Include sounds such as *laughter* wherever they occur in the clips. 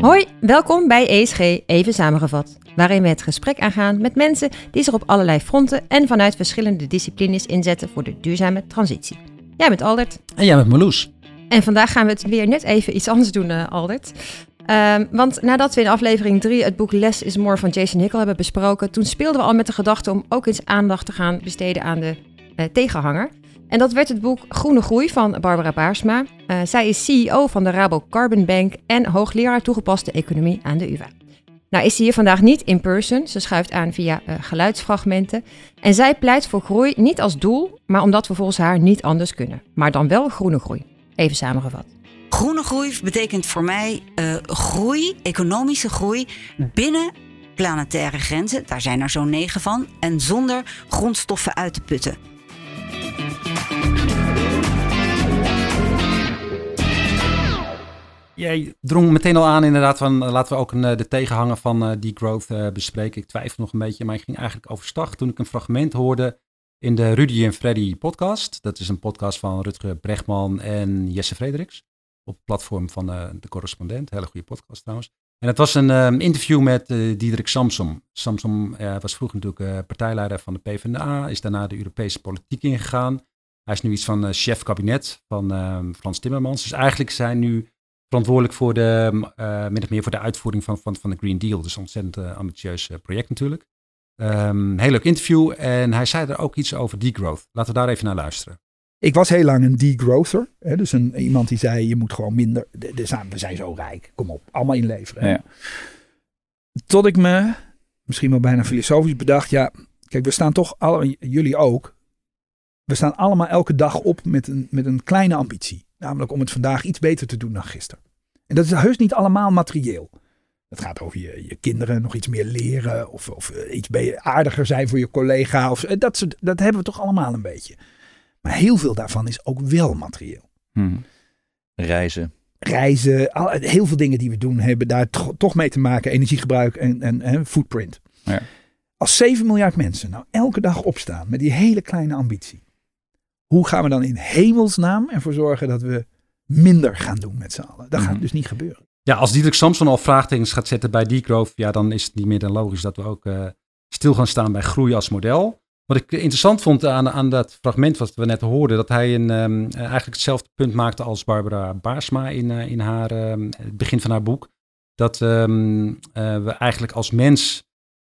Hoi, welkom bij ESG Even Samengevat, waarin we het gesprek aangaan met mensen die zich op allerlei fronten en vanuit verschillende disciplines inzetten voor de duurzame transitie. Jij bent Aldert. En jij bent Marloes. En vandaag gaan we het weer net even iets anders doen, uh, Aldert. Um, want nadat we in aflevering 3 het boek Less is More van Jason Hickel hebben besproken, toen speelden we al met de gedachte om ook eens aandacht te gaan besteden aan de uh, tegenhanger. En dat werd het boek Groene Groei van Barbara Baarsma. Uh, zij is CEO van de Rabo Carbon Bank en hoogleraar toegepaste economie aan de UvA. Nou is ze hier vandaag niet in person, ze schuift aan via uh, geluidsfragmenten. En zij pleit voor groei niet als doel, maar omdat we volgens haar niet anders kunnen. Maar dan wel groene groei. Even samengevat. Groene groei betekent voor mij uh, groei, economische groei binnen planetaire grenzen. Daar zijn er zo'n negen van. En zonder grondstoffen uit te putten. Jij drong meteen al aan inderdaad van laten we ook een, de tegenhanger van uh, die growth bespreken. Ik twijfel nog een beetje, maar ik ging eigenlijk overstag toen ik een fragment hoorde in de Rudy en Freddy podcast. Dat is een podcast van Rutger Brechtman en Jesse Frederiks. Op het platform van de correspondent. Hele goede podcast trouwens. En het was een um, interview met uh, Diederik Samsom. Samsom uh, was vroeger natuurlijk partijleider van de PvdA. Is daarna de Europese politiek ingegaan. Hij is nu iets van chef kabinet van ehm, Frans Timmermans. Dus eigenlijk zijn nu verantwoordelijk voor de, min of meer voor de uitvoering van, van, van de Green Deal. Dus een ontzettend ambitieus project natuurlijk. Um, heel leuk interview. En hij zei er ook iets over degrowth. Laten we daar even naar luisteren. Ik was heel lang een degrowther. Hè, dus een, iemand die zei, je moet gewoon minder... De, de, we zijn zo rijk, kom op, allemaal inleveren. Ja. Tot ik me, misschien wel bijna filosofisch bedacht... Ja, kijk, we staan toch, alle, jullie ook... We staan allemaal elke dag op met een, met een kleine ambitie. Namelijk om het vandaag iets beter te doen dan gisteren. En dat is heus niet allemaal materieel. Het gaat over je, je kinderen nog iets meer leren. Of, of iets aardiger zijn voor je collega. Of, dat, dat hebben we toch allemaal een beetje. Maar heel veel daarvan is ook wel materieel. Hmm. Reizen. Reizen. Al, heel veel dingen die we doen hebben daar toch mee te maken. Energiegebruik en, en, en footprint. Ja. Als 7 miljard mensen nou elke dag opstaan met die hele kleine ambitie. Hoe gaan we dan in hemelsnaam ervoor zorgen dat we minder gaan doen met z'n allen? Dat Hmm. gaat dus niet gebeuren. Ja, als Diederik Samson al vraagtekens gaat zetten bij degrowth, ja, dan is het niet meer dan logisch dat we ook uh, stil gaan staan bij groei als model. Wat ik interessant vond aan, aan dat fragment wat we net hoorden, dat hij een, um, eigenlijk hetzelfde punt maakte als Barbara Baarsma in, uh, in haar, um, het begin van haar boek. Dat um, uh, we eigenlijk als mens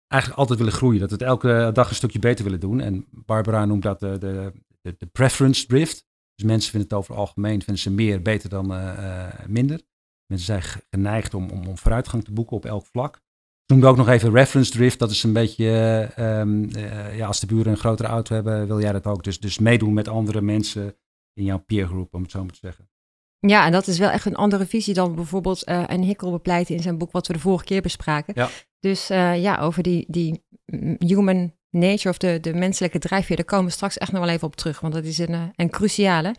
eigenlijk altijd willen groeien. Dat we het elke dag een stukje beter willen doen. En Barbara noemt dat de, de, de, preference drift. Dus mensen vinden het over het algemeen vinden ze meer beter dan uh, minder. Mensen zijn geneigd om, om, om vooruitgang te boeken op elk vlak. Noem ik ook nog even reference drift. Dat is een beetje, um, uh, ja, als de buren een grotere auto hebben, wil jij dat ook. Dus, dus meedoen met andere mensen in jouw peergroep, om het zo maar te zeggen. Ja, en dat is wel echt een andere visie dan bijvoorbeeld uh, een Hickel bepleit in zijn boek, wat we de vorige keer bespraken. Ja. Dus uh, ja, over die, die human nature of de, de menselijke drijfveer, daar komen we straks echt nog wel even op terug, want dat is een, een cruciale.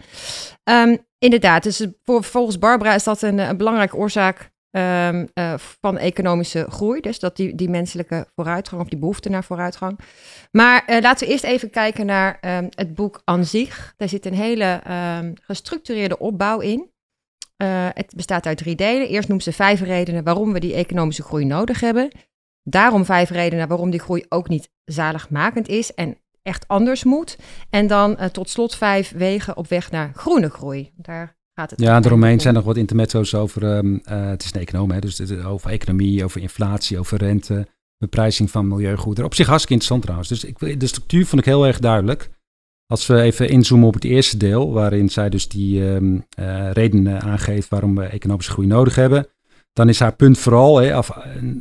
Um, inderdaad, dus voor, volgens Barbara is dat een, een belangrijke oorzaak um, uh, van economische groei. Dus dat die, die menselijke vooruitgang of die behoefte naar vooruitgang. Maar uh, laten we eerst even kijken naar um, het boek aan zich. Daar zit een hele um, gestructureerde opbouw in. Uh, het bestaat uit drie delen. Eerst noemt ze vijf redenen waarom we die economische groei nodig hebben. Daarom vijf redenen waarom die groei ook niet zaligmakend is en echt anders moet. En dan tot slot vijf wegen op weg naar groene groei. Daar gaat het. Ja, zijn nog wat intermezzo's over. Um, uh, het is een econoom, hè, dus het, over economie, over inflatie, over rente, beprijzing van milieugoederen. Op zich hartstikke interessant trouwens. Dus ik, de structuur vond ik heel erg duidelijk. Als we even inzoomen op het eerste deel, waarin zij dus die um, uh, redenen aangeeft waarom we economische groei nodig hebben. Dan is haar punt vooral, hè, af,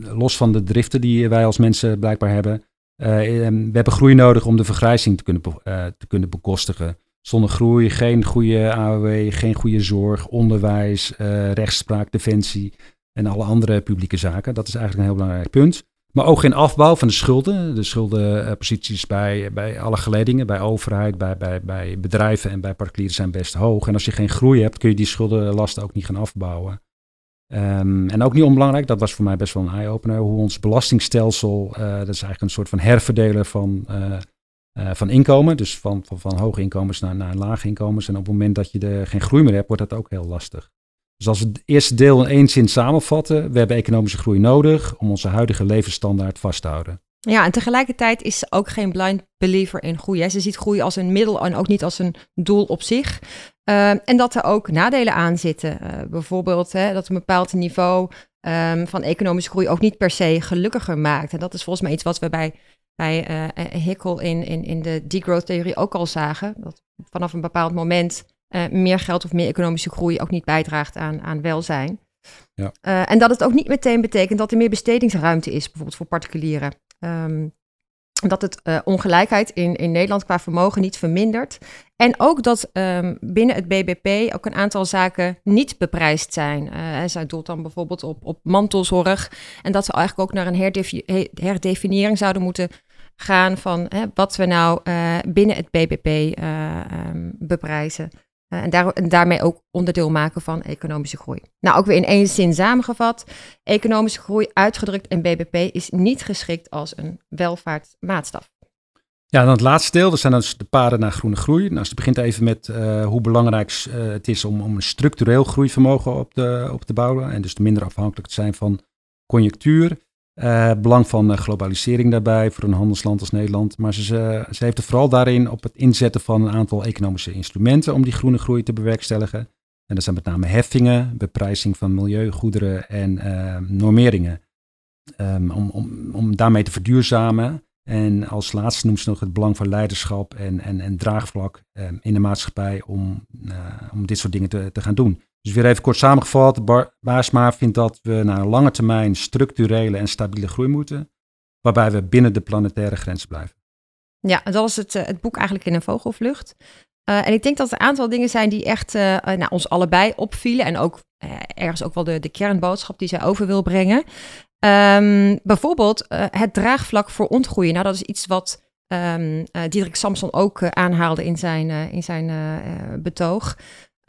los van de driften die wij als mensen blijkbaar hebben. Uh, we hebben groei nodig om de vergrijzing te kunnen, uh, te kunnen bekostigen. Zonder groei geen goede AOW, geen goede zorg, onderwijs, uh, rechtspraak, defensie en alle andere publieke zaken. Dat is eigenlijk een heel belangrijk punt. Maar ook geen afbouw van de schulden. De schuldenposities bij, bij alle geledingen, bij overheid, bij, bij, bij bedrijven en bij particulieren zijn best hoog. En als je geen groei hebt, kun je die schuldenlasten ook niet gaan afbouwen. Um, en ook niet onbelangrijk, dat was voor mij best wel een eye-opener, hoe ons belastingstelsel, uh, dat is eigenlijk een soort van herverdelen van, uh, uh, van inkomen. Dus van, van, van hoge inkomens naar, naar lage inkomens. En op het moment dat je er geen groei meer hebt, wordt dat ook heel lastig. Dus als we het eerste deel in één zin samenvatten, we hebben economische groei nodig om onze huidige levensstandaard vast te houden. Ja, en tegelijkertijd is ze ook geen blind believer in groei. Ze ziet groei als een middel en ook niet als een doel op zich. Uh, en dat er ook nadelen aan zitten. Uh, bijvoorbeeld hè, dat een bepaald niveau um, van economische groei ook niet per se gelukkiger maakt. En dat is volgens mij iets wat we bij, bij uh, Hickel in, in, in de degrowth-theorie ook al zagen. Dat vanaf een bepaald moment meer geld of meer economische groei ook niet bijdraagt aan, aan welzijn. Ja. en dat het ook niet meteen betekent dat er meer bestedingsruimte is, bijvoorbeeld voor particulieren. Um, dat het uh, ongelijkheid in, in Nederland qua vermogen niet vermindert. En ook dat um, binnen het BBP ook een aantal zaken niet beprijsd zijn. Uh, zij doelt dan bijvoorbeeld op, op mantelzorg. En dat we eigenlijk ook naar een herdefi herdefiniëring zouden moeten gaan van hè, wat we nou uh, binnen het BBP um, beprijzen. Uh, en, en, daarmee ook onderdeel maken van economische groei. Nou, ook weer in één zin samengevat. Economische groei uitgedrukt in BBP is niet geschikt als een welvaartsmaatstaf. Ja, dan het laatste deel, dat zijn dus de paden naar groene groei. Nou, het begint even met hoe belangrijk het is om, om een structureel groeivermogen op te, op te bouwen. En dus minder afhankelijk te zijn van conjunctuur. Uh, belang van uh, globalisering daarbij voor een handelsland als Nederland. Maar ze, ze, heeft het vooral daarin op het inzetten van een aantal economische instrumenten om die groene groei te bewerkstelligen. En dat zijn met name heffingen, beprijzing van milieugoederen en uh, normeringen. Um, om, om, om daarmee te verduurzamen. En als laatste noemt ze nog het belang van leiderschap en, en, en draagvlak um, in de maatschappij om, om dit soort dingen te, te gaan doen. Dus weer even kort samengevat, Bar Baarsma vindt dat we naar een lange termijn structurele en stabiele groei moeten, waarbij we binnen de planetaire grens blijven. Ja, dat is het, eh, het boek eigenlijk in een vogelvlucht. Uh, en ik denk dat er een aantal dingen zijn die echt uh, nou, ons allebei opvielen. En ook ergens ook wel de, de kernboodschap die zij over wil brengen. Um, bijvoorbeeld het draagvlak voor ontgroeien. Nou, dat is iets wat um, Diederik Samson ook aanhaalde in zijn, in zijn betoog.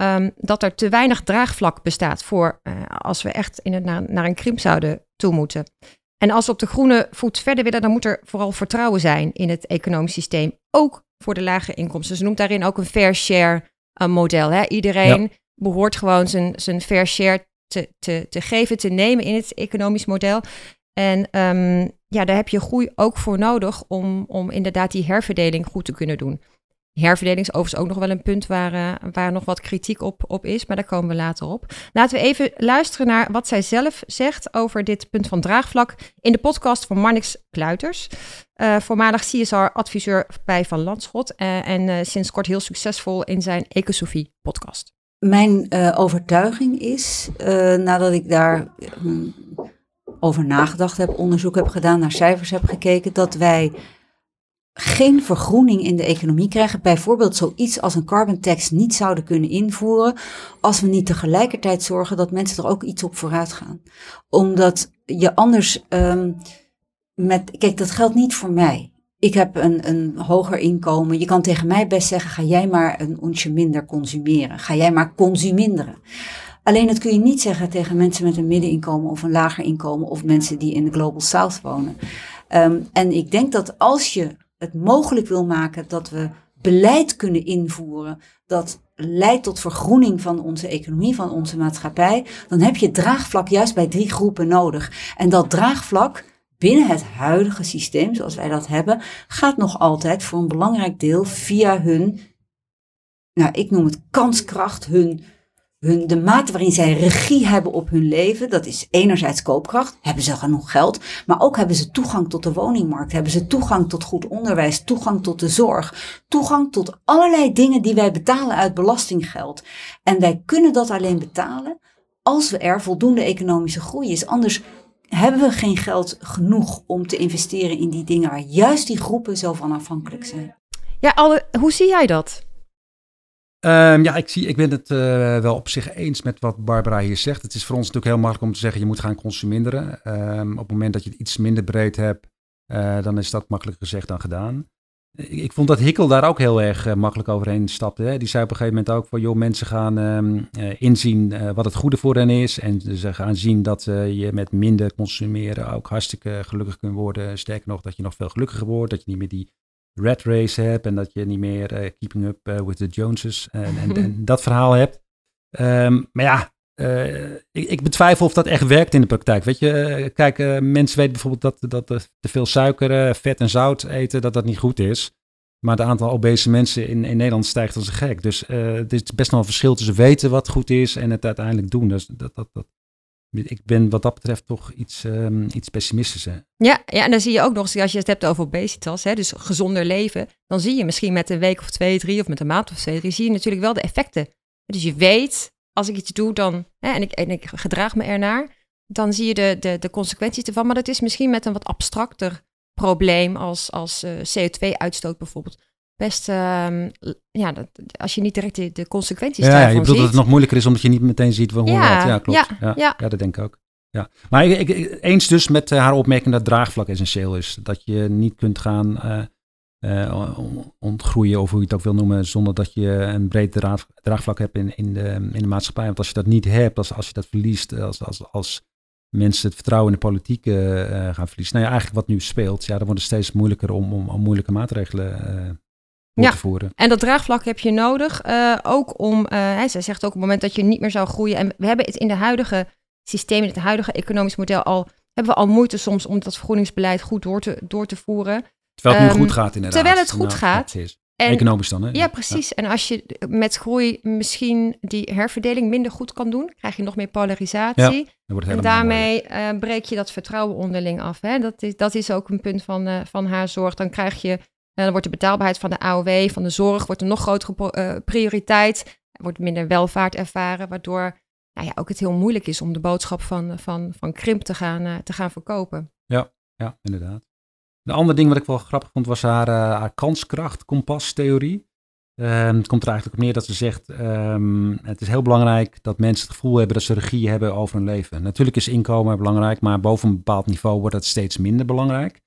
Um, dat er te weinig draagvlak bestaat voor uh, als we echt in het, naar, naar een krimp zouden toe moeten. En als we op de groene voet verder willen, dan moet er vooral vertrouwen zijn in het economisch systeem. Ook voor de lage inkomsten. Ze noemt daarin ook een fair share uh, model. Hè? Iedereen ja. behoort gewoon zijn, zijn fair share te, te, te geven, te nemen in het economisch model. En um, ja, daar heb je groei ook voor nodig om, om inderdaad die herverdeling goed te kunnen doen. Herverdeling is overigens ook nog wel een punt waar, uh, waar nog wat kritiek op, op is, maar daar komen we later op. Laten we even luisteren naar wat zij zelf zegt over dit punt van draagvlak in de podcast van Marnix Kluiters, uh, voormalig CSR-adviseur bij Van Landschot uh, en sinds kort heel succesvol in zijn Ecosofie podcast. Mijn overtuiging is, nadat ik daar hm, over nagedacht heb, onderzoek heb gedaan, naar cijfers heb gekeken, dat wij geen vergroening in de economie krijgen. Bijvoorbeeld zoiets als een carbon tax niet zouden kunnen invoeren. Als we niet tegelijkertijd zorgen dat mensen er ook iets op vooruit gaan. Omdat je anders um, met. Kijk, dat geldt niet voor mij. Ik heb een, een hoger inkomen. Je kan tegen mij best zeggen: ga jij maar een onsje minder consumeren. Ga jij maar consuminderen. Alleen dat kun je niet zeggen tegen mensen met een middeninkomen of een lager inkomen of mensen die in de Global South wonen. Um, en ik denk dat als je het mogelijk wil maken dat we beleid kunnen invoeren dat leidt tot vergroening van onze economie, van onze maatschappij, dan heb je draagvlak juist bij drie groepen nodig. En dat draagvlak binnen het huidige systeem, zoals wij dat hebben, gaat nog altijd voor een belangrijk deel via hun, nou ik noem het kanskracht, hun hun, de mate waarin zij regie hebben op hun leven, dat is enerzijds koopkracht, hebben ze genoeg geld, maar ook hebben ze toegang tot de woningmarkt, hebben ze toegang tot goed onderwijs, toegang tot de zorg, toegang tot allerlei dingen die wij betalen uit belastinggeld. En wij kunnen dat alleen betalen als we er voldoende economische groei is. Anders hebben we geen geld genoeg om te investeren in die dingen waar juist die groepen zo van afhankelijk zijn. Ja, alle, hoe zie jij dat? Um, ja, ik, zie, ik ben het uh, wel op zich eens met wat Barbara hier zegt. Het is voor ons natuurlijk heel makkelijk om te zeggen, je moet gaan consumeren. Um, op het moment dat je het iets minder breed hebt, uh, dan is dat makkelijker gezegd dan gedaan. Ik, vond dat Hikkel daar ook heel erg uh, makkelijk overheen stapte. Hè. Die zei op een gegeven moment ook van, joh, mensen gaan um, inzien wat het goede voor hen is. En ze gaan zien dat je met minder consumeren ook hartstikke gelukkig kunt worden. Sterker nog, dat je nog veel gelukkiger wordt. Dat je niet meer die red race hebt en dat je niet meer uh, keeping up uh, with the Joneses en, en, en, *laughs* dat verhaal hebt. Um, maar ja, ik, ik, betwijfel of dat echt werkt in de praktijk. Weet je, kijk, mensen weten bijvoorbeeld dat, dat te veel suiker, vet en zout eten, dat dat niet goed is. Maar het aantal obese mensen in, in Nederland stijgt als een gek. Dus het is best wel een verschil tussen weten wat goed is en het uiteindelijk doen. Dus dat, dat, dat, ik ben wat dat betreft toch iets, um, iets pessimistischer. Ja, ja, en dan zie je ook nog als je het hebt over obesitas, hè, dus gezonder leven, dan zie je misschien met een week of twee, drie of met een maand of twee, drie, zie je natuurlijk wel de effecten. Dus je weet, als ik iets doe dan, hè, en, ik, en ik gedraag me ernaar, dan zie je de, de, de consequenties ervan. Maar dat is misschien met een wat abstracter probleem als, als eh, CO2-uitstoot bijvoorbeeld best, um, ja, dat, als je niet direct de, de consequenties ja, ja, je bedoelt dat het nog moeilijker is omdat je niet meteen ziet hoe ja, Ja, klopt. Ja, ja, dat denk ik ook. Ja. Maar ik, ik, eens dus met uh, haar opmerking dat draagvlak essentieel is. Dat je niet kunt gaan uh, uh, ontgroeien, of hoe je het ook wil noemen, zonder dat je een breed draag, draagvlak hebt in, in, de, in de maatschappij. Want als je dat niet hebt, als, als je dat verliest, als, als, als mensen het vertrouwen in de politiek gaan verliezen. Nou ja, eigenlijk wat nu speelt, ja, dan wordt het steeds moeilijker om, om, om moeilijke maatregelen ja. voeren. En dat draagvlak heb je nodig, uh, ook om, uh, zij zegt ook op het moment dat je niet meer zou groeien. En we hebben het in de huidige systeem, in het huidige economisch model al, hebben we al moeite soms om dat vergroeningsbeleid goed door te, door te voeren. Terwijl het nu ehm, goed gaat inderdaad. Terwijl het goed gaat. En, Economisch dan, hè? Ja, precies. En als je met groei misschien die herverdeling minder goed kan doen, krijg je nog meer polarisatie. Ja, en daarmee uh, breek je dat vertrouwen onderling af. Hè? Dat, is, dat is ook een punt van, uh, van haar zorg. Dan krijg je en dan wordt de betaalbaarheid van de AOW, van de zorg, wordt een nog grotere uh, prioriteit. Er wordt minder welvaart ervaren, waardoor nou ja, ook het heel moeilijk is om de boodschap van, van, van krimp te gaan, uh, te gaan verkopen. Ja, ja, inderdaad. De andere ding wat ik wel grappig vond was haar, haar kanskracht-kompastheorie. Uh, het komt er eigenlijk op neer dat ze zegt: um, het is heel belangrijk dat mensen het gevoel hebben dat ze regie hebben over hun leven. Natuurlijk is inkomen belangrijk, maar boven een bepaald niveau wordt dat steeds minder belangrijk.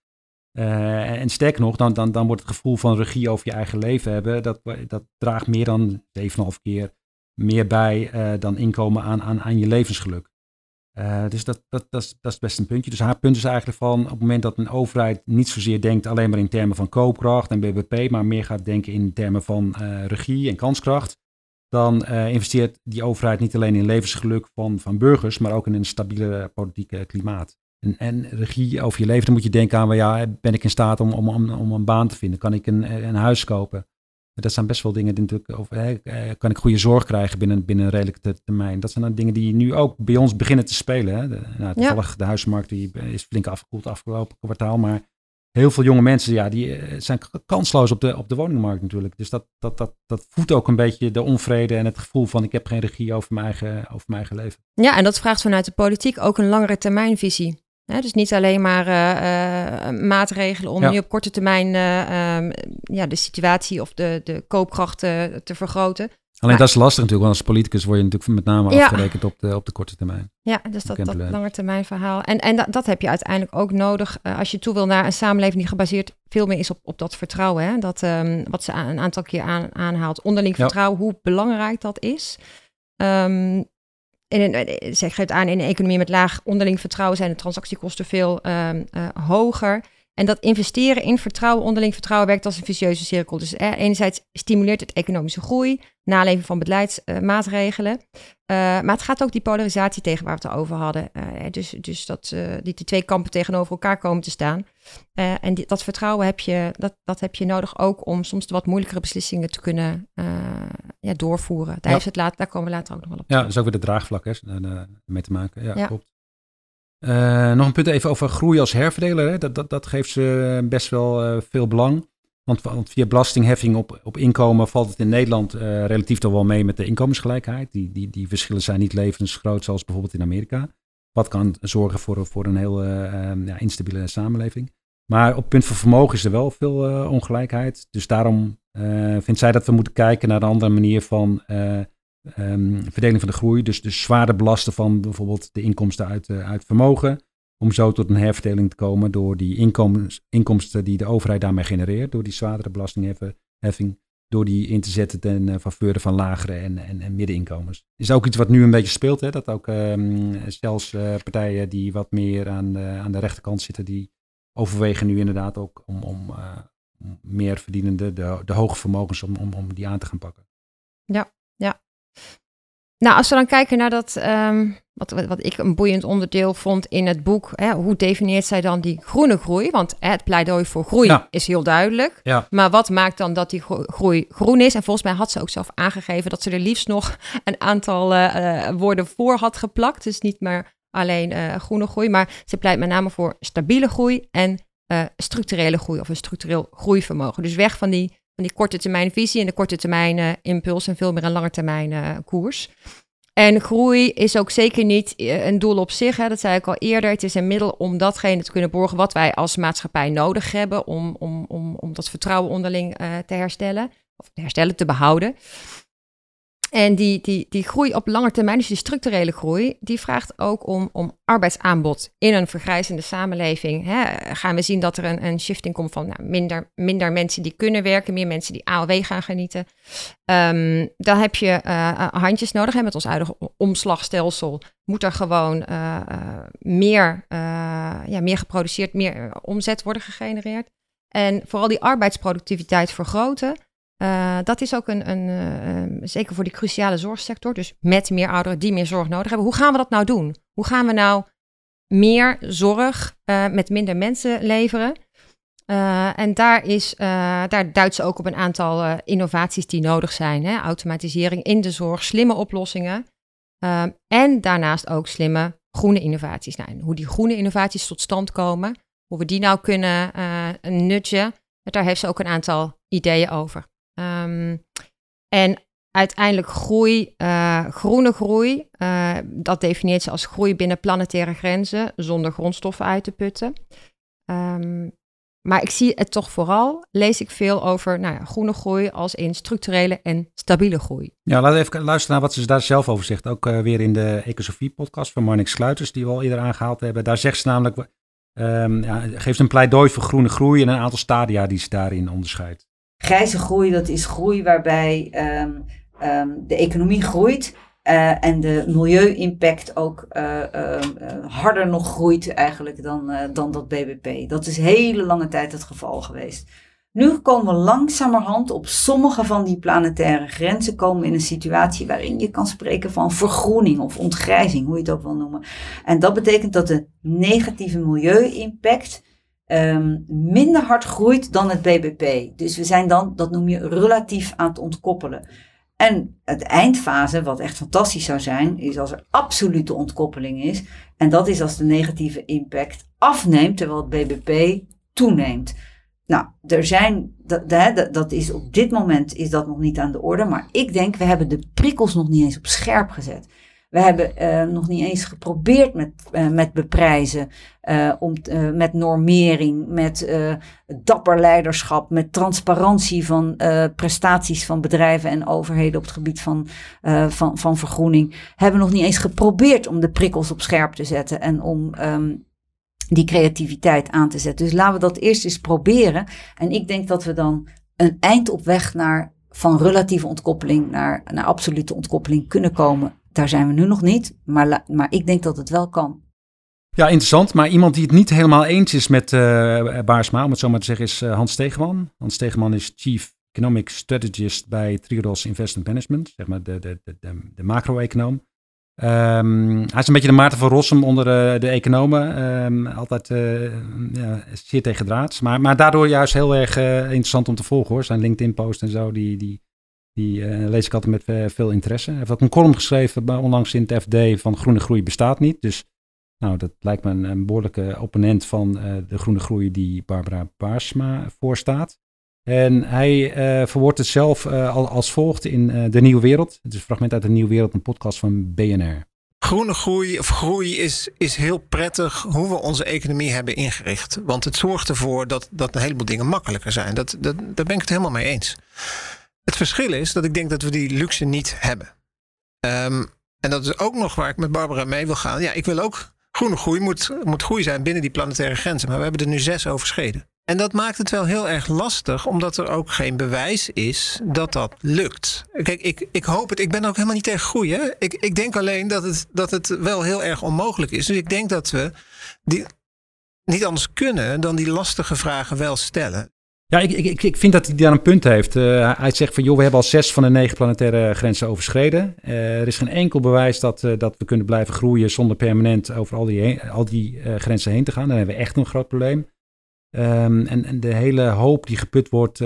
Uh, en sterker nog, dan, dan, dan wordt het gevoel van regie over je eigen leven hebben, dat, dat draagt meer dan 7,5 keer meer bij uh, dan inkomen aan, aan, aan je levensgeluk. Uh, dus dat, dat, dat, is, dat is best een puntje. Dus haar punt is eigenlijk van op het moment dat een overheid niet zozeer denkt alleen maar in termen van koopkracht en BBP, maar meer gaat denken in termen van regie en kanskracht, dan investeert die overheid niet alleen in levensgeluk van, van burgers, maar ook in een stabiele politieke klimaat en, en, regie over je leven, dan moet je denken aan, ja, ben ik in staat om, om, om, om een baan te vinden? Kan ik een, een huis kopen? Dat zijn best wel dingen die natuurlijk, of, hè, eh, kan ik goede zorg krijgen binnen, binnen een redelijke termijn? Dat zijn dan dingen die nu ook bij ons beginnen te spelen. Hè? De, nou, toevallig de huismarkt die is flink afgekoeld afgelopen kwartaal, maar heel veel jonge mensen, ja, die eh, zijn kansloos op de, op de woningmarkt natuurlijk. Dus dat, dat, dat, dat voedt ook een beetje de onvrede en het gevoel van ik heb geen regie over mijn eigen, over mijn eigen leven. Ja, en dat vraagt vanuit de politiek ook een langere termijnvisie dus niet alleen maar uh, uh, maatregelen om nu op korte termijn uh, um, ja, de situatie of de, de koopkracht te vergroten. Alleen dat is lastig natuurlijk, want als politicus word je natuurlijk met name ja. afgerekend op de, op de korte termijn. Ja, dus dat, dat lange termijn verhaal. En, en dat, dat heb je uiteindelijk ook nodig als je toe wil naar een samenleving die gebaseerd veel meer is op, op dat vertrouwen. Hè? Dat, um, wat ze een aantal keer aan, aanhaalt, onderling vertrouwen, hoe belangrijk dat is. Um, in een, zij geeft aan, in een economie met laag onderling vertrouwen zijn de transactiekosten veel uh, uh, hoger. En dat investeren in vertrouwen, onderling vertrouwen, werkt als een vicieuze cirkel. Dus eh, enerzijds stimuleert het economische groei, naleven van beleidsmaatregelen. Maar het gaat ook die polarisatie tegen waar we het over hadden. Dus dus dat die, die twee kampen tegenover elkaar komen te staan. En die, dat vertrouwen heb je, dat, dat heb je nodig ook om soms de wat moeilijkere beslissingen te kunnen ja, doorvoeren. Daar, ja. het laat, daar komen we later ook nog wel op. Ja, dat is ook weer de draagvlak hè, mee te maken. Ja, ja. klopt. Uh, nog een punt even over groei als herverdeler. Hè. Dat, dat, dat geeft ze best wel veel belang. Want, want, via belastingheffing op, op inkomen valt het in Nederland relatief toch wel mee met de inkomensgelijkheid. Die, die, die verschillen zijn niet levensgroot zoals bijvoorbeeld in Amerika. Wat kan zorgen voor, voor een heel ja, instabiele samenleving. Maar op het punt van vermogen is er wel veel ongelijkheid. Dus daarom vindt zij dat we moeten kijken naar een andere manier van um, verdeling van de groei. Dus, dus zwaarder belasten van bijvoorbeeld de inkomsten uit, uh, uit vermogen. Om zo tot een herverdeling te komen door die inkomsten die de overheid daarmee genereert. Door die zwaardere belastingheffing. Door die in te zetten ten uh, faveur van lagere en, en, en middeninkomens. Is ook iets wat nu een beetje speelt. Hè? Dat ook um, zelfs uh, partijen die wat meer aan de, aan de rechterkant zitten. Die overwegen nu inderdaad ook om, om meer verdienende, de, de hoge vermogens, om, om, om die aan te gaan pakken. Ja, ja. nou, als we dan kijken naar dat, ehm, wat, wat, wat, ik een boeiend onderdeel vond in het boek, hè, hoe definieert zij dan die groene groei? Want hè, het pleidooi voor groei is heel duidelijk. Ja. Maar wat maakt dan dat die groei groen is? En volgens mij had ze ook zelf aangegeven dat ze er liefst nog een aantal uh, woorden voor had geplakt. Dus niet meer alleen uh, groene groei, maar ze pleit met name voor stabiele groei en structurele groei of een structureel groeivermogen. Dus weg van die van die korte termijn visie en de korte termijn uh, impuls en veel meer een lange termijn koers. En groei is ook zeker niet eh, een doel op zich. Hè. Dat zei ik al eerder. Het is een middel om datgene te kunnen borgen wat wij als maatschappij nodig hebben. Om, om, om, om dat vertrouwen onderling te herstellen. Of te herstellen, te behouden. En die, die, die groei op lange termijn, dus die structurele groei, die vraagt ook om, om arbeidsaanbod in een vergrijzende samenleving. Hè, gaan we zien dat er een, een shifting komt van nou, minder, minder mensen die kunnen werken, meer mensen die AOW gaan genieten. Um, dan heb je uh, handjes nodig. Hè, met ons huidige omslagstelsel moet er gewoon uh, meer, ja, meer geproduceerd, meer omzet worden gegenereerd. En vooral die arbeidsproductiviteit vergroten. Uh, dat is ook een, een uh, zeker voor die cruciale zorgsector, dus met meer ouderen die meer zorg nodig hebben. Hoe gaan we dat nou doen? Hoe gaan we nou meer zorg uh, met minder mensen leveren? en daar, is, daar duidt ze ook op een aantal innovaties die nodig zijn. Hè? Automatisering in de zorg, slimme oplossingen. en daarnaast ook slimme groene innovaties. Nou, hoe die groene innovaties tot stand komen, hoe we die nou kunnen nudgen, daar heeft ze ook een aantal ideeën over. Um, en uiteindelijk groei, uh, groene groei, uh, dat definieert ze als groei binnen planetaire grenzen, zonder grondstoffen uit te putten. Um, maar ik zie het toch vooral, lees ik veel over nou ja, groene groei als in structurele en stabiele groei. Ja, laten we even luisteren naar wat ze daar zelf over zegt. Ook uh, weer in de Ecosofie-podcast van Marnix Sluiters, die we al eerder aangehaald hebben. Daar zegt ze namelijk, um, ja, geeft een pleidooi voor groene groei en een aantal stadia die ze daarin onderscheidt. Grijze groei, dat is groei waarbij um, um, de economie groeit uh, en de milieu-impact ook uh, harder nog groeit eigenlijk dan, dan dat BBP. Dat is hele lange tijd het geval geweest. Nu komen we langzamerhand op sommige van die planetaire grenzen komen in een situatie waarin je kan spreken van vergroening of ontgrijzing, hoe je het ook wil noemen. En dat betekent dat de negatieve milieu-impact um, minder hard groeit dan het BBP. Dus we zijn dan, dat noem je relatief aan het ontkoppelen. En het eindfase, wat echt fantastisch zou zijn, is als er absolute ontkoppeling is. En dat is als de negatieve impact afneemt, terwijl het BBP toeneemt. Nou, er zijn, dat, dat is op dit moment is dat nog niet aan de orde. Maar ik denk, we hebben de prikkels nog niet eens op scherp gezet. We hebben uh, nog niet eens geprobeerd met, uh, met beprijzen, uh, om, met normering, met dapper leiderschap, met transparantie van prestaties van bedrijven en overheden op het gebied van, van, van vergroening. Hebben we nog niet eens geprobeerd om de prikkels op scherp te zetten en om um, die creativiteit aan te zetten. Dus laten we dat eerst eens proberen. En ik denk dat we dan een eind op weg naar van relatieve ontkoppeling naar, naar absolute ontkoppeling kunnen komen daar zijn we nu nog niet, maar, maar ik denk dat het wel kan. Ja, interessant. Maar iemand die het niet helemaal eens is met uh, Baarsma, om het zo maar te zeggen, is uh, Hans Stegeman. Hans Stegeman is Chief Economic Strategist bij Triodos Investment Management, zeg maar de, de, de, de macro-econoom. Um, hij is een beetje de Maarten van Rossum onder de, de economen. Um, altijd ja, zeer tegen draads. Maar, maar daardoor juist heel erg interessant om te volgen hoor. Zijn LinkedIn-post en zo, die, die, die uh, lees ik altijd met uh, veel interesse. Hij heeft ook een column geschreven, onlangs in het FD, van groene groei bestaat niet. Dus nou, dat lijkt me een, behoorlijke opponent van uh, de groene groei die Barbara Baarsma voorstaat. En hij verwoordt het zelf al, als volgt in De Nieuwe Wereld. Het is een fragment uit De Nieuwe Wereld, een podcast van BNR. Groene groei of groei is, is heel prettig hoe we onze economie hebben ingericht. Want het zorgt ervoor dat, dat een heleboel dingen makkelijker zijn. Dat, dat, daar ben ik het helemaal mee eens. Het verschil is dat ik denk dat we die luxe niet hebben. Um, en dat is ook nog waar ik met Barbara mee wil gaan. Ja, ik wil ook groene groei moet, moet groei zijn binnen die planetaire grenzen. Maar we hebben er nu zes overschreden. En dat maakt het wel heel erg lastig, omdat er ook geen bewijs is dat dat lukt. Kijk, ik, ik hoop het. Ik ben ook helemaal niet tegen groei. Ik, ik denk alleen dat het, dat het wel heel erg onmogelijk is. Dus ik denk dat we die niet anders kunnen dan die lastige vragen wel stellen. Ja, ik, ik, ik vind dat hij daar een punt heeft. Uh, hij zegt van, joh, we hebben al zes van de negen planetaire grenzen overschreden. Uh, er is geen enkel bewijs dat, uh, dat we kunnen blijven groeien zonder permanent over al die, al die grenzen heen te gaan. Dan hebben we echt een groot probleem. Um, en, en, de hele hoop die geput wordt,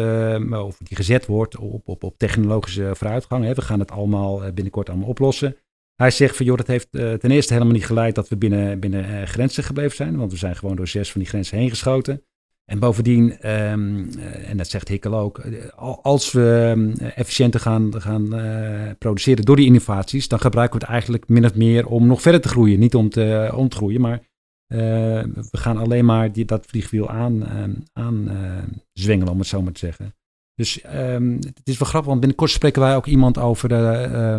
of die gezet wordt op, op, op technologische vooruitgang. Hè. We gaan het allemaal binnenkort allemaal oplossen. Hij zegt van, joh, dat heeft ten eerste helemaal niet geleid dat we binnen, binnen grenzen gebleven zijn. Want we zijn gewoon door zes van die grenzen heen geschoten. En bovendien, um, en dat zegt Hikkel ook, eh, als we ehm, efficiënter gaan, gaan uh, produceren door die innovaties, dan gebruiken we het eigenlijk min of meer om nog verder te groeien. Niet om te, te groeien, maar we gaan alleen maar die, dat vliegwiel aan, aan zwengelen, om het zo maar te zeggen. Dus het is wel grappig, want binnenkort spreken wij ook iemand over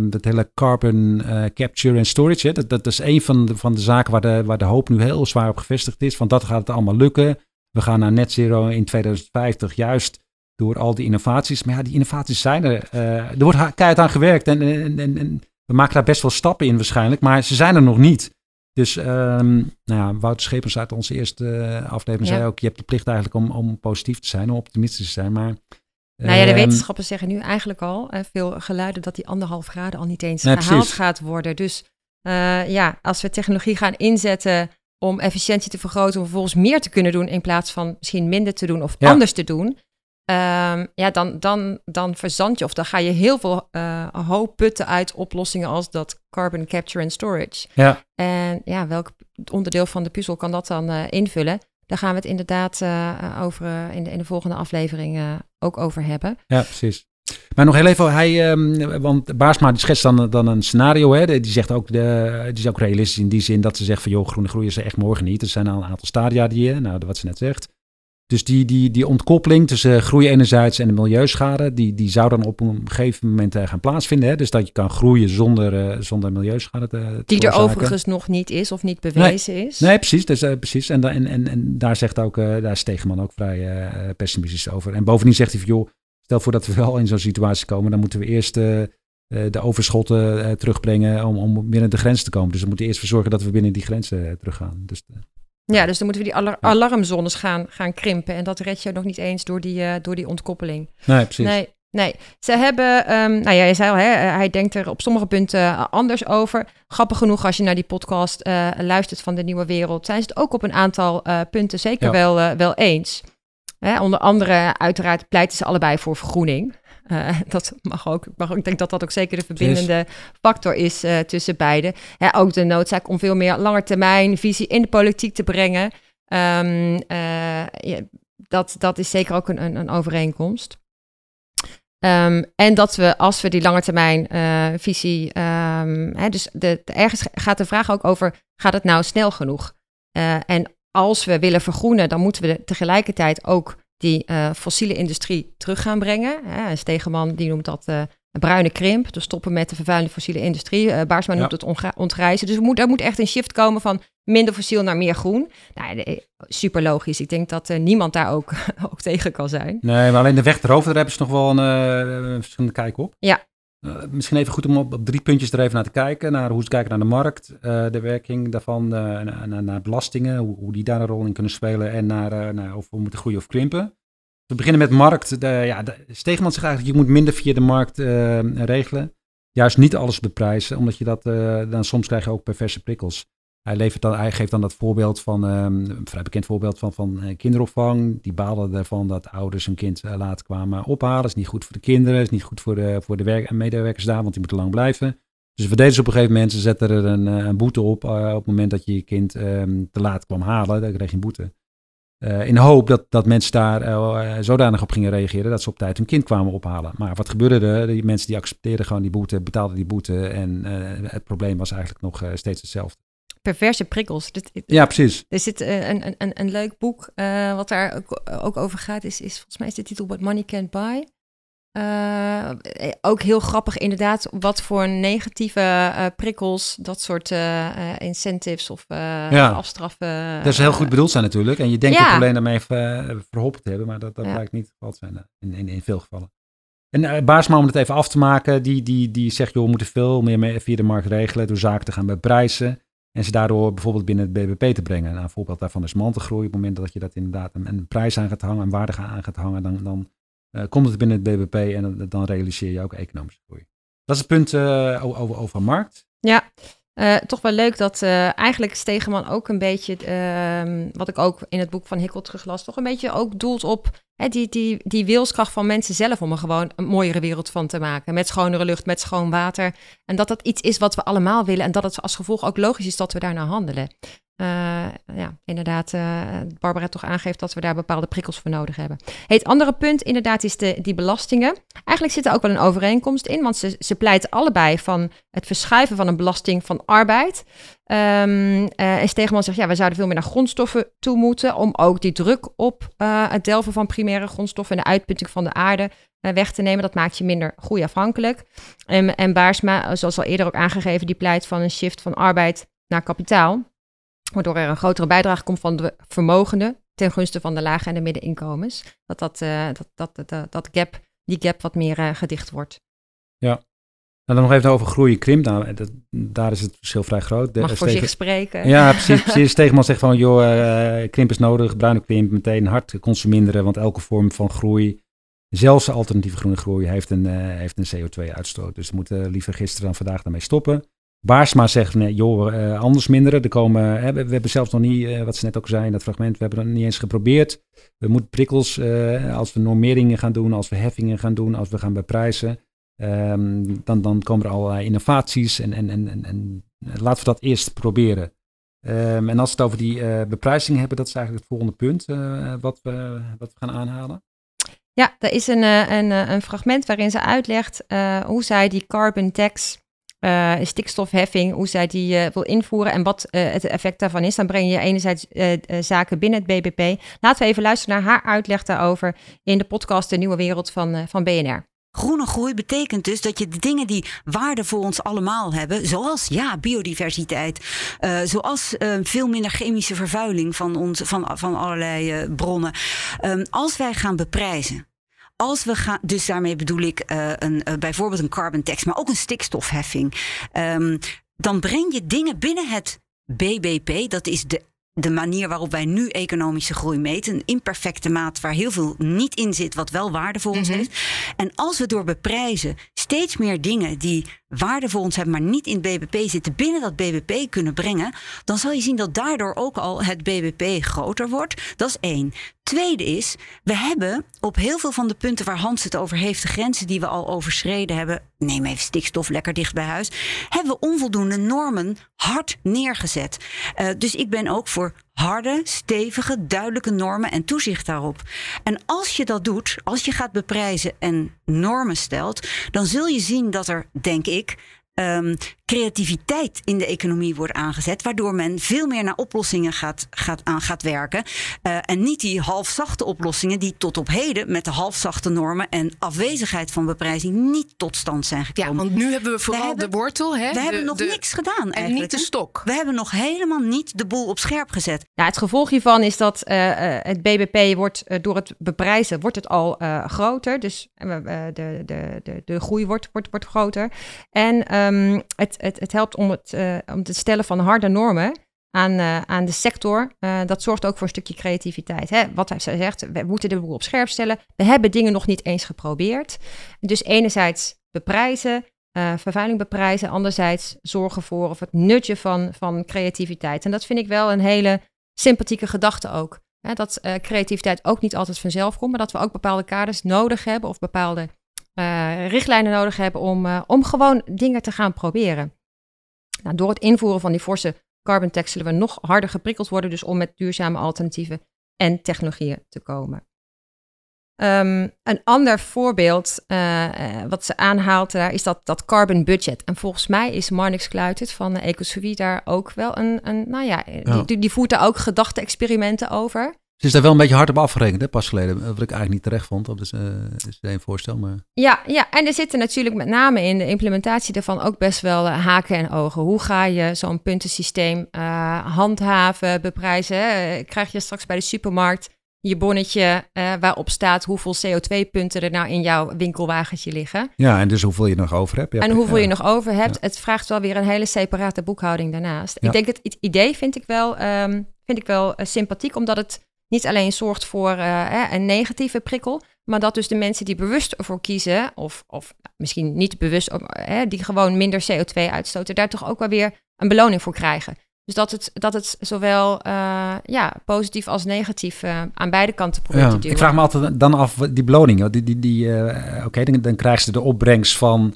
dat hele carbon capture en storage. Hè. Dat, dat is een van de, van de zaken waar de, waar de hoop nu heel zwaar op gevestigd is. Want dat gaat het allemaal lukken we gaan naar net zero in 2050, juist door al die innovaties. Maar ja, die innovaties zijn er. Uh, er wordt keihard aan gewerkt en, en, en, we maken daar best wel stappen in waarschijnlijk, maar ze zijn er nog niet. Dus um, nou ja, Wouter Schepens uit onze eerste eh, aflevering zei ook, je hebt de plicht eigenlijk om, om positief te zijn, om optimistisch te zijn, maar... Nou ja, de ehm, wetenschappers zeggen nu eigenlijk al, uh, veel geluiden, dat die anderhalf graden al niet eens gehaald gaat worden. Dus uh, ja, als we technologie gaan inzetten om efficiëntie te vergroten, om vervolgens meer te kunnen doen in plaats van misschien minder te doen of anders te doen. Um, ja, dan, dan, dan verzand je of dan ga je heel veel uh, hoop putten uit oplossingen als dat carbon capture and storage. Ja. En ja, welk onderdeel van de puzzel kan dat dan uh, invullen? Daar gaan we het inderdaad uh, over in, de, in de volgende aflevering ook over hebben. Ja, precies. Maar nog heel even, hij, um, want Baarsma die schetst dan, dan een scenario. Hè, die, zegt ook de, die is ook realistisch in die zin dat ze zegt van joh, groene groei is er echt morgen niet. Er zijn al een aantal stadia die, nou, wat ze net zegt. Dus die, die, die ontkoppeling tussen groei enerzijds en de milieuschade, die, die zou dan op een gegeven moment uh, gaan plaatsvinden. Hè? Dus dat je kan groeien zonder, uh, zonder milieuschade te, te Die er overigens nog niet is of niet bewezen nee. is. Nee, precies. Dus, uh, precies. En, en, en, en daar zegt ook, daar is Stegeman ook vrij pessimistisch over. En bovendien zegt hij van joh, Stel voor dat we wel in zo'n situatie komen, dan moeten we eerst uh, de overschotten uh, terugbrengen om, om binnen de grens te komen. Dus we moeten eerst voor zorgen dat we binnen die grenzen teruggaan. Dus, ja, dus dan moeten we die alar alarmzones gaan, gaan krimpen. En dat red je nog niet eens door die, door die ontkoppeling. Nee, precies. Nee, Nee, ze hebben, um, nou ja, je zei al, hè, hij denkt er op sommige punten anders over. Grappig genoeg, als je naar die podcast uh, luistert van de Nieuwe Wereld, zijn ze het ook op een aantal uh, punten zeker ja. wel, uh, wel eens. Hè, onder andere, uiteraard pleiten ze allebei voor vergroening. Uh, *laughs* dat mag ook, mag ook. Ik denk dat dat ook zeker de verbindende factor is uh, tussen beiden. Ja, ook de noodzaak om veel meer langetermijn visie in de politiek te brengen. Um, uh, ja, dat, dat is zeker ook een, een, een overeenkomst. Um, en dat we, als we die langetermijn visie. Um, hè, dus de, de, ergens gaat de vraag ook over: gaat het nou snel genoeg? en als we willen vergroenen, dan moeten we tegelijkertijd ook die uh, fossiele industrie terug gaan brengen. Hè, Stegeman die noemt dat uh, een bruine krimp. Dus stoppen met de vervuilende fossiele industrie. Uh, Baarsma noemt het ontgrijzen. Dus er moet, er moet echt een shift komen van minder fossiel naar meer groen. Nou, super logisch. Ik denk dat niemand daar ook, *laughs* ook tegen kan zijn. Nee, maar alleen de weg erover, daar hebben ze nog wel een verschillende kijk op. Ja, uh, misschien even goed om op, drie puntjes er even naar te kijken. Naar hoe ze kijken naar de markt, uh, de werking daarvan, uh, naar, belastingen, hoe, hoe, die daar een rol in kunnen spelen en naar, of we moeten groeien of krimpen. We beginnen met markt. De, ja, de, zegt eigenlijk, je moet minder via de markt regelen. Juist niet alles beprijzen, omdat je dat, dan soms krijg je ook perverse prikkels. Hij, levert dan, hij geeft dan dat voorbeeld van, um, een vrij bekend voorbeeld van, van uh, kinderopvang. Die balen ervan dat ouders hun kind uh, laat kwamen ophalen. Is niet goed voor de kinderen, is niet goed voor de, voor de werk medewerkers daar, want die moeten lang blijven. Dus we deden ze op een gegeven moment, ze zetten er een, een boete op op het moment dat je je kind um, te laat kwam halen. Dan kreeg je een boete. in de hoop dat, dat mensen daar zodanig op gingen reageren dat ze op tijd hun kind kwamen ophalen. Maar wat gebeurde er? Die mensen die accepteerden gewoon die boete, betaalden die boete en het probleem was eigenlijk nog steeds hetzelfde perverse prikkels. Dit, ja, precies. Er zit uh, een, een, een leuk boek uh, wat daar ook, ook, over gaat. Is, is volgens mij is de titel What Money Can't Buy. Uh, ook heel grappig inderdaad wat voor negatieve prikkels dat soort incentives of ja. afstraffen. Dat is heel goed bedoeld zijn natuurlijk. En je denkt ja. het probleem daarmee verholpen te hebben, maar dat, dat ja. blijkt niet het geval te zijn in, in, in veel gevallen. En Baarsma, om het even af te maken, die, die, die zegt, joh, we moeten veel meer via de markt regelen door zaken te gaan beprijzen. En ze daardoor bijvoorbeeld binnen het BBP te brengen. Nou, een voorbeeld daarvan is mantelgroei. Op het moment dat je dat inderdaad een, prijs aan gaat hangen, een waarde aan gaat hangen, dan, dan uh, komt het binnen het BBP en dan, realiseer je ook economische groei. Dat is het punt uh, over, over markt. Ja, uh, toch wel leuk dat eigenlijk Stegeman ook een beetje, uh, wat ik ook in het boek van Hikkel teruglas, toch een beetje ook doelt op hè, die, die, die wilskracht van mensen zelf om er gewoon een mooiere wereld van te maken. Met schonere lucht, met schoon water. En dat dat iets is wat we allemaal willen en dat het als gevolg ook logisch is dat we daarnaar handelen. Uh, ja, inderdaad, uh, Barbara toch aangeeft dat we daar bepaalde prikkels voor nodig hebben. het andere punt inderdaad is de, die belastingen. Eigenlijk zit er ook wel een overeenkomst in, want ze, ze pleiten allebei van het verschuiven van een belasting van arbeid. Um, uh, en Stegeman zegt, ja, we zouden veel meer naar grondstoffen toe moeten om ook die druk op het delven van primaire grondstoffen en de uitputting van de aarde weg te nemen. Dat maakt je minder groeiafhankelijk. En, en Baarsma, zoals al eerder ook aangegeven, die pleit van een shift van arbeid naar kapitaal waardoor er een grotere bijdrage komt van de vermogenden ten gunste van de lage en de middeninkomens. Dat, dat, uh, dat, dat, dat, dat, gap, die gap wat meer uh, gedicht wordt. Ja. Nou, dan nog even over groei en krimp. Nou, dat, daar is het verschil vrij groot. De, Mag voor zich spreken. Ja, precies. *laughs* precies. Stegenman zegt van, joh, uh, krimp is nodig, bruine krimp, meteen hard consumeren, want elke vorm van groei, zelfs alternatieve groene groei, heeft een, heeft een CO2-uitstoot. Dus we moeten liever gisteren dan vandaag daarmee stoppen. Baarsma zegt, nee, joh, uh, anders minderen. Er komen, hè, we, hebben zelfs nog niet, uh, wat ze net ook zei in dat fragment, we hebben het niet eens geprobeerd. We moeten prikkels, uh, als we normeringen gaan doen, als we heffingen gaan doen, als we gaan beprijzen, um, dan, dan komen er allerlei innovaties en, en, en, en, en laten we dat eerst proberen. Um, en als we het over die beprijzing hebben, dat is eigenlijk het volgende punt wat, we, wat we gaan aanhalen. Ja, er is een, een, een fragment waarin ze uitlegt hoe zij die carbon tax uh, stikstofheffing, hoe zij die uh, wil invoeren en wat uh, het effect daarvan is. Dan breng je enerzijds zaken binnen het BBP. Laten we even luisteren naar haar uitleg daarover in de podcast De Nieuwe Wereld van, van BNR. Groene groei betekent dus dat je de dingen die waarde voor ons allemaal hebben, zoals ja, biodiversiteit, zoals veel minder chemische vervuiling van, ons, van, van allerlei bronnen, um, als wij gaan beprijzen. Als we gaan, dus daarmee bedoel ik uh, een, uh, bijvoorbeeld een carbon tax, maar ook een stikstofheffing. Um, dan breng je dingen binnen het BBP, dat is de de manier waarop wij nu economische groei meten. Een imperfecte maat waar heel veel niet in zit, wat wel waarde voor ons mm -hmm. heeft. En als we door beprijzen steeds meer dingen die waarde voor ons hebben, maar niet in het BBP zitten, binnen dat BBP kunnen brengen, dan zal je zien dat daardoor ook al het BBP groter wordt. Dat is één. Tweede is, we hebben op heel veel van de punten waar Hans het over heeft, de grenzen die we al overschreden hebben, neem even stikstof lekker dicht bij huis, hebben we onvoldoende normen hard neergezet. Uh, dus ik ben ook voor harde, stevige, duidelijke normen en toezicht daarop. En als je dat doet, als je gaat beprijzen en normen stelt, dan zul je zien dat er, denk ik, um, creativiteit in de economie wordt aangezet, waardoor men veel meer naar oplossingen gaat, gaat, aan gaat werken. Uh, en niet die halfzachte oplossingen die tot op heden met de halfzachte normen en afwezigheid van beprijzing niet tot stand zijn gekomen. Ja, want nu hebben we vooral we hebben, de wortel. Hè? We de, hebben nog de, niks gedaan. En niet de stok. We hebben nog helemaal niet de boel op scherp gezet. Ja, het gevolg hiervan is dat uh, het BBP wordt uh, door het beprijzen wordt het al groter. Dus de, de, de, de groei wordt, wordt, wordt groter. En um, het het, het, helpt om het, uh, om het stellen van harde normen aan, uh, aan de sector. Uh, dat zorgt ook voor een stukje creativiteit. Hè? Wat hij zegt, we moeten de boel op scherp stellen. We hebben dingen nog niet eens geprobeerd. Dus enerzijds beprijzen, vervuiling beprijzen. Anderzijds zorgen voor of het nutje van, van creativiteit. En dat vind ik wel een hele sympathieke gedachte ook. Hè? Dat creativiteit ook niet altijd vanzelf komt, maar dat we ook bepaalde kaders nodig hebben of bepaalde uh, richtlijnen nodig hebben om, uh, om gewoon dingen te gaan proberen. Nou, door het invoeren van die forse carbon tax zullen we nog harder geprikkeld worden, dus om met duurzame alternatieven en technologieën te komen. Um, een ander voorbeeld uh, wat ze aanhaalt daar is dat, dat carbon budget. En volgens mij is Marnix Kluitert van Ecosovie daar ook wel een, een nou ja, ja. Die, die voert daar ook gedachte-experimenten over. Ze is daar wel een beetje hard op afgerekend, hè, pas geleden. Wat ik eigenlijk niet terecht vond. Dat is, uh, voorstel. Maar... Ja, ja, en er zitten natuurlijk met name in de implementatie daarvan ook best wel uh, haken en ogen. Hoe ga je zo'n puntensysteem uh, handhaven, beprijzen? Krijg je straks bij de supermarkt je bonnetje eh, waarop staat hoeveel CO2-punten er nou in jouw winkelwagentje liggen. Ja, en dus hoeveel je nog over hebt. Ja, en hoeveel ja. je nog over hebt. Ja. Het vraagt wel weer een hele separate boekhouding daarnaast. Ik denk het, het idee vind ik wel, ehm, vind ik wel eh, sympathiek, omdat het niet alleen zorgt voor eh, een negatieve prikkel, maar dat dus de mensen die bewust ervoor kiezen, of, of misschien niet bewust, hè, die gewoon minder CO2 uitstoten, daar toch ook wel weer een beloning voor krijgen. Dus dat het, dat het zowel eh, ja, positief als negatief eh, aan beide kanten probeert Ja, te duwen. ik vraag me altijd dan af, die beloning. Die, die, die, eh, Oké, dan, dan krijgen ze de opbrengst van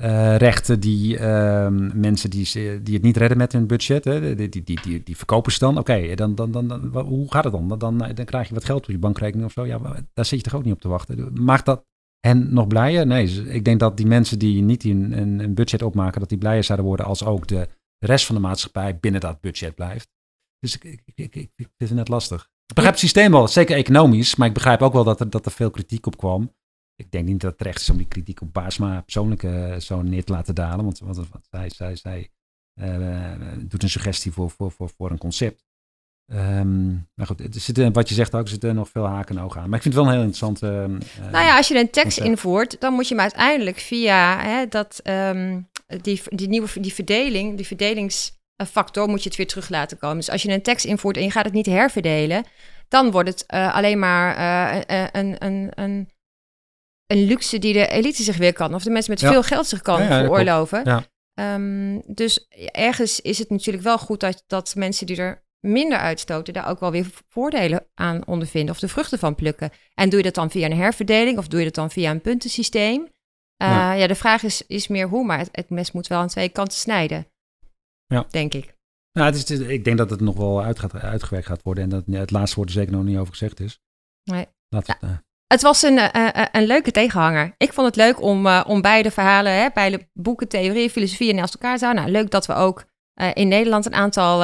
eh, rechten die ehm, mensen die, die het niet redden met hun budget, hè, die, die, die, die, verkopen ze dan. Oké, dan, dan, dan, hoe gaat het dan? Dan, dan? dan krijg je wat geld op je bankrekening of zo. Ja, daar zit je toch ook niet op te wachten. Maakt dat hen nog blijer? Nee, ik denk dat die mensen die niet een, een, budget opmaken, dat die blijer zouden worden als ook de rest van de maatschappij binnen dat budget blijft. Dus ik, ik, ik, ik, ik vind het net lastig. Ik begrijp het systeem wel, zeker economisch, maar ik begrijp ook wel dat er, dat er veel kritiek op kwam. Ik denk niet dat het terecht is om die kritiek op Baarsma persoonlijk eh, zo neer te laten dalen, want, want, want zij, zij, zij eh, doet een suggestie voor, voor, voor, voor een concept. Ehm, maar goed, er zitten, wat je zegt ook, er zitten nog veel haken en ogen aan. Maar ik vind het wel een heel interessant. eh, Nou ja, als je een tekst concept. invoert, dan moet je hem uiteindelijk via hè, dat, ehm, die, die nieuwe die verdeling, die verdelingsfactor, moet je het weer terug laten komen. Dus als je een tekst invoert en je gaat het niet herverdelen, dan wordt het alleen maar een, een, een, een luxe die de elite zich weer kan, of de mensen met Ja. veel geld zich kan Ja, veroorloven. Ehm, dus ergens is het natuurlijk wel goed dat, dat mensen die er minder uitstoten, daar ook wel weer voordelen aan ondervinden of de vruchten van plukken. En doe je dat dan via een herverdeling of doe je dat dan via een puntensysteem? Eh, Ja. ja. de vraag is, is meer hoe, maar het, het mes moet wel aan twee kanten snijden. Ja. Denk ik. Nou, het is, ik denk dat het nog wel uit gaat, uitgewerkt gaat worden en dat het laatste woord er zeker nog niet over gezegd is. Nee. Laten we het, eh, Het was een, eh, eh, een leuke tegenhanger. Ik vond het leuk om, eh, om beide verhalen, hè, beide boeken, theorie, filosofie naast elkaar te houden. Nou, leuk dat we ook in Nederland een aantal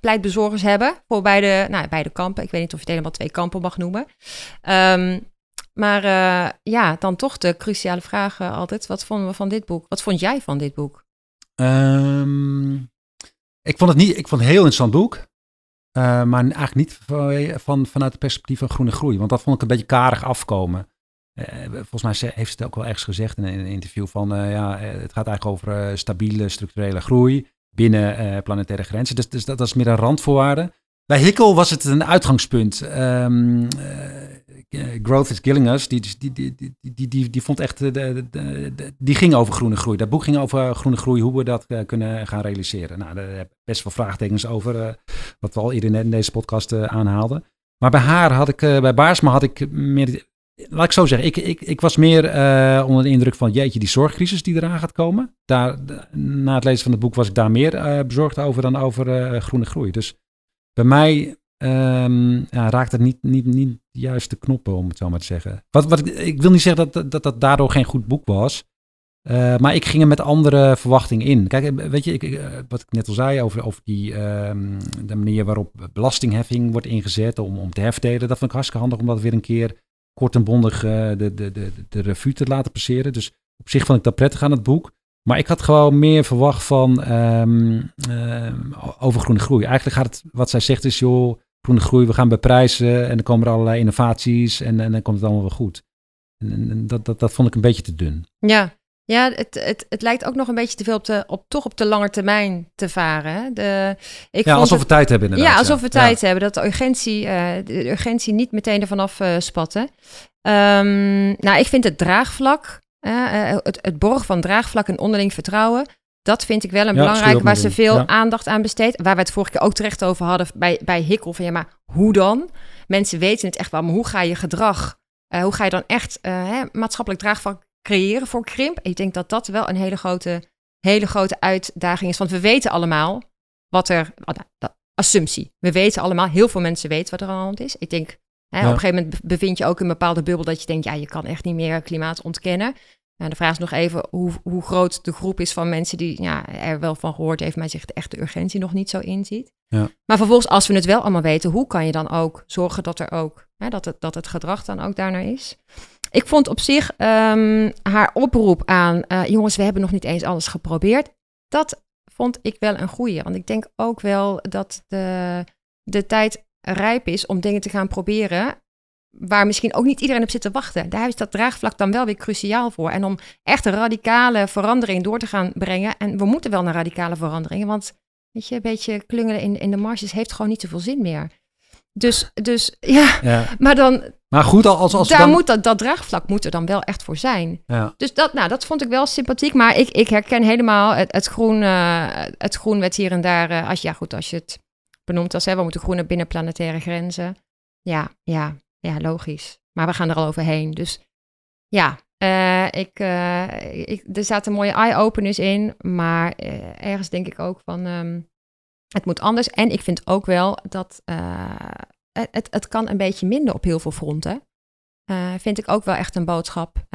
pleitbezorgers hebben voor beide, nou, beide kampen. Ik weet niet of je het helemaal twee kampen mag noemen. Ehm, maar ja, dan toch de cruciale vraag altijd. Wat vonden we van dit boek? Wat vond jij van dit boek? Ehm, ik vond het niet, ik vond het een heel interessant boek. Eh, maar eigenlijk niet van, van, vanuit het perspectief van groene groei. Want dat vond ik een beetje karig afkomen. Eh, volgens mij heeft ze het ook wel ergens gezegd in een, in een interview van eh, ja, het gaat eigenlijk over stabiele structurele groei binnen planetaire grenzen. Dus, dus dat, is meer een randvoorwaarde. Bij Hickel was het een uitgangspunt. Eh, Growth is Killing Us, die, die, die, die, die, die, vond echt, de, de, de- die ging over groene groei. Dat boek ging over groene groei, hoe we dat eh, kunnen gaan realiseren. Nou, daar heb ik best wel vraagtekens over, eh, wat we al eerder in deze podcast eh, aanhaalden. Maar bij haar had ik, eh, bij Baarsma had ik meer, laat ik zo zeggen, ik, ik, ik was meer eh, onder de indruk van, jeetje, die zorgcrisis die eraan gaat komen. Daar, na het lezen van het boek was ik daar meer eh, bezorgd over dan over eh, groene groei. Dus bij mij ja, raakt het niet, niet, niet de juiste knoppen, om het zo maar te zeggen. Wat, wat, ik- wil niet zeggen dat dat, dat daardoor geen goed boek was. eh, maar ik ging er met andere verwachtingen in. Kijk, eh, weet je, ik, eh, wat ik net al zei over, over die, ehm, de manier waarop belastingheffing wordt ingezet om, om te herverdelen. Dat vond ik hartstikke handig om dat weer een keer kort en bondig de, de, de, de revue te laten passeren. Dus op zich vond ik dat prettig aan het boek. Maar ik had gewoon meer verwacht van ehm, ehm, over groene groei. Eigenlijk gaat het, wat zij zegt is, joh, groei, we gaan beprijzen en dan komen er allerlei innovaties en, en dan komt het allemaal wel goed. En, en- dat, dat, dat vond ik een beetje te dun. Ja, ja het, het, het lijkt ook nog een beetje te veel op de, op, toch op de lange termijn te varen. hè. De, ik ja, alsof het- we tijd hebben inderdaad. Ja, alsof we Ja. tijd hebben. Dat de urgentie, eh, de urgentie niet meteen ervan af eh, spatten. Ehm, nou, ik vind het draagvlak, eh, het, het borgen van draagvlak en onderling vertrouwen. Dat vind ik wel een Ja, belangrijk waar ze veel Ja. aandacht aan besteedt. Waar we het vorige keer ook terecht over hadden bij, bij Hikkel. Van ja, maar hoe dan? Mensen weten het echt wel, maar hoe ga je gedrag, eh, hoe ga je dan echt eh, hè, maatschappelijk draagvlak creëren voor krimp? Ik denk dat dat wel een hele grote, hele grote uitdaging is. Want we weten allemaal wat er, oh, nou, dat- assumptie. We weten allemaal, heel veel mensen weten wat er aan de hand is. Ik denk, hè, Ja. op een gegeven moment be- bevind je ook in een bepaalde bubbel dat je denkt, ja, je kan echt niet meer klimaat ontkennen. Nou, de vraag is nog even hoe, hoe groot de groep is van mensen die ja, er wel van gehoord heeft, maar zich de echte urgentie nog niet zo inziet. Ja. Maar vervolgens, als we het wel allemaal weten, hoe kan je dan ook zorgen dat er ook, hè, dat, het, dat het gedrag dan ook daarnaar is? Ik vond op zich ehm, haar oproep aan, eh, jongens, we hebben nog niet eens alles geprobeerd. Dat vond ik wel een goeie. Want ik denk ook wel dat de, de tijd rijp is om dingen te gaan proberen waar misschien ook niet iedereen op zit te wachten. Daar is dat draagvlak dan wel weer cruciaal voor. En om echt een radicale verandering door te gaan brengen. En we moeten wel naar radicale veranderingen, want weet je, een beetje klungelen in, in de marges heeft gewoon niet zoveel zin meer. Dus, dus *laughs* ja, Ja. maar dan, Maar goed, als, als daar dan... moet dat, dat draagvlak moet er dan wel echt voor zijn. Ja. Dus dat, nou, dat vond ik wel sympathiek. Maar ik, ik herken helemaal het, het, groen, eh, het groen werd hier en daar. eh, als, ja, goed, als je het benoemt als hè, we moeten groen naar binnen planetaire grenzen. Ja, ja, ja, logisch. Maar we gaan er al overheen. Dus ja, eh, ik, eh, ik, er zaten mooie eye-openers in. Maar eh, ergens denk ik ook van. ehm, het moet anders. En ik vind ook wel dat het, het, kan een beetje minder op heel veel fronten. Vind ik ook wel echt een boodschap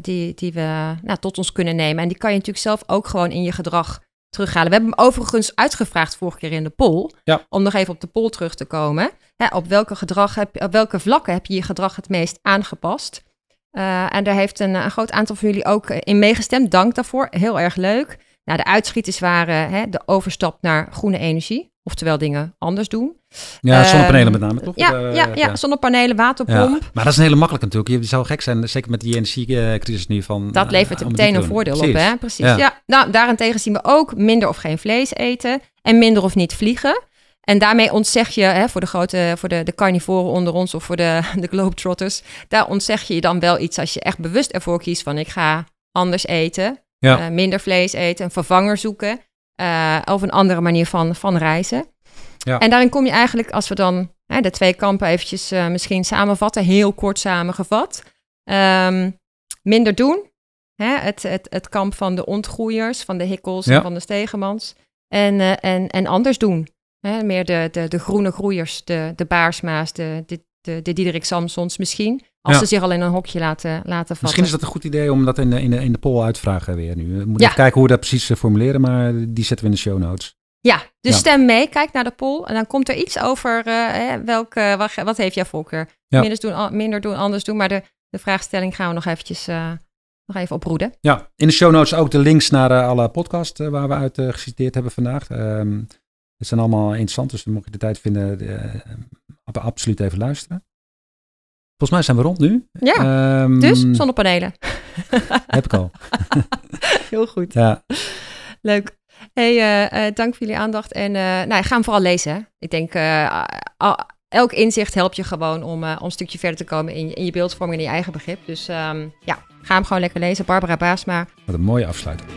die, die we nou, tot ons kunnen nemen. En die kan je natuurlijk zelf ook gewoon in je gedrag terughalen. We hebben hem overigens uitgevraagd vorige keer in de poll. Ja. Om nog even op de poll terug te komen. Hè, op, welke gedrag heb, op welke vlakken heb je je gedrag het meest aangepast? Eh, en daar heeft een, een groot aantal van jullie ook eh, in meegestemd. Dank daarvoor. Heel erg leuk. Nou, de uitschieters waren hè, de overstap naar groene energie. Oftewel dingen anders doen. Ja, zonnepanelen Ehm, met name, toch? Ja, Eh, ja, ja, zonnepanelen, waterpomp. Ja, maar dat is een hele makkelijke natuurlijk. Je zou gek zijn, zeker met die energiecrisis nu. Van, Dat eh, levert er meteen een voordeel op, hè? Precies. Ja. Ja. Nou, daarentegen zien we ook minder of geen vlees eten en minder of niet vliegen. En daarmee ontzeg je, hè, voor de grote, voor de, de carnivoren onder ons of voor de, *laughs* de globetrotters, daar ontzeg je je dan wel iets als je echt bewust ervoor kiest van ik ga anders eten, Ja. eh, minder vlees eten, een vervanger zoeken eh, of een andere manier van, van reizen. Ja. En daarin kom je eigenlijk, als we dan hè, de twee kampen eventjes eh, misschien samenvatten, heel kort samengevat. Ehm, minder doen, Hè, het, het, het kamp van de ontgroeiers, van de hikkels Ja. en van de stegemans. En, eh, en, en anders doen. Hè, meer de, de, de groene groeiers, de, de Baarsma's, de, de, de, de Diederik Samsons misschien. Als Ja. ze zich al in een hokje laten, laten vatten. Misschien is dat een goed idee om dat in de, in de, in de poll uit te vragen weer nu. We moeten Ja. even kijken hoe we dat precies eh, formuleren, maar die zetten we in de show notes. Ja, dus Ja. stem mee, kijk naar de poll. En dan komt er iets over eh, welke, wat, wat heeft jouw voorkeur. Minder, doen, minder doen, anders doen. Maar de, de vraagstelling gaan we nog eventjes eh, nog even oproeden. Ja, in de show notes ook de links naar alle podcasts waar we uit geciteerd hebben vandaag. Ehm het zijn allemaal interessant, dus mocht je de tijd vinden, absoluut even luisteren. Volgens mij zijn we rond nu. Ja, Ehm, dus zonnepanelen. *laughs* Heb ik al. *laughs* Heel goed. Ja, Leuk. Hey, eh, eh, dank voor jullie aandacht. En eh nou, ga hem vooral lezen. hè. Ik denk, elk inzicht helpt je gewoon om, om een stukje verder te komen in je, in je beeldvorming en in je eigen begrip. Dus ehm, ja, ga hem gewoon lekker lezen. Barbara Baasma. wat een mooie afsluiting.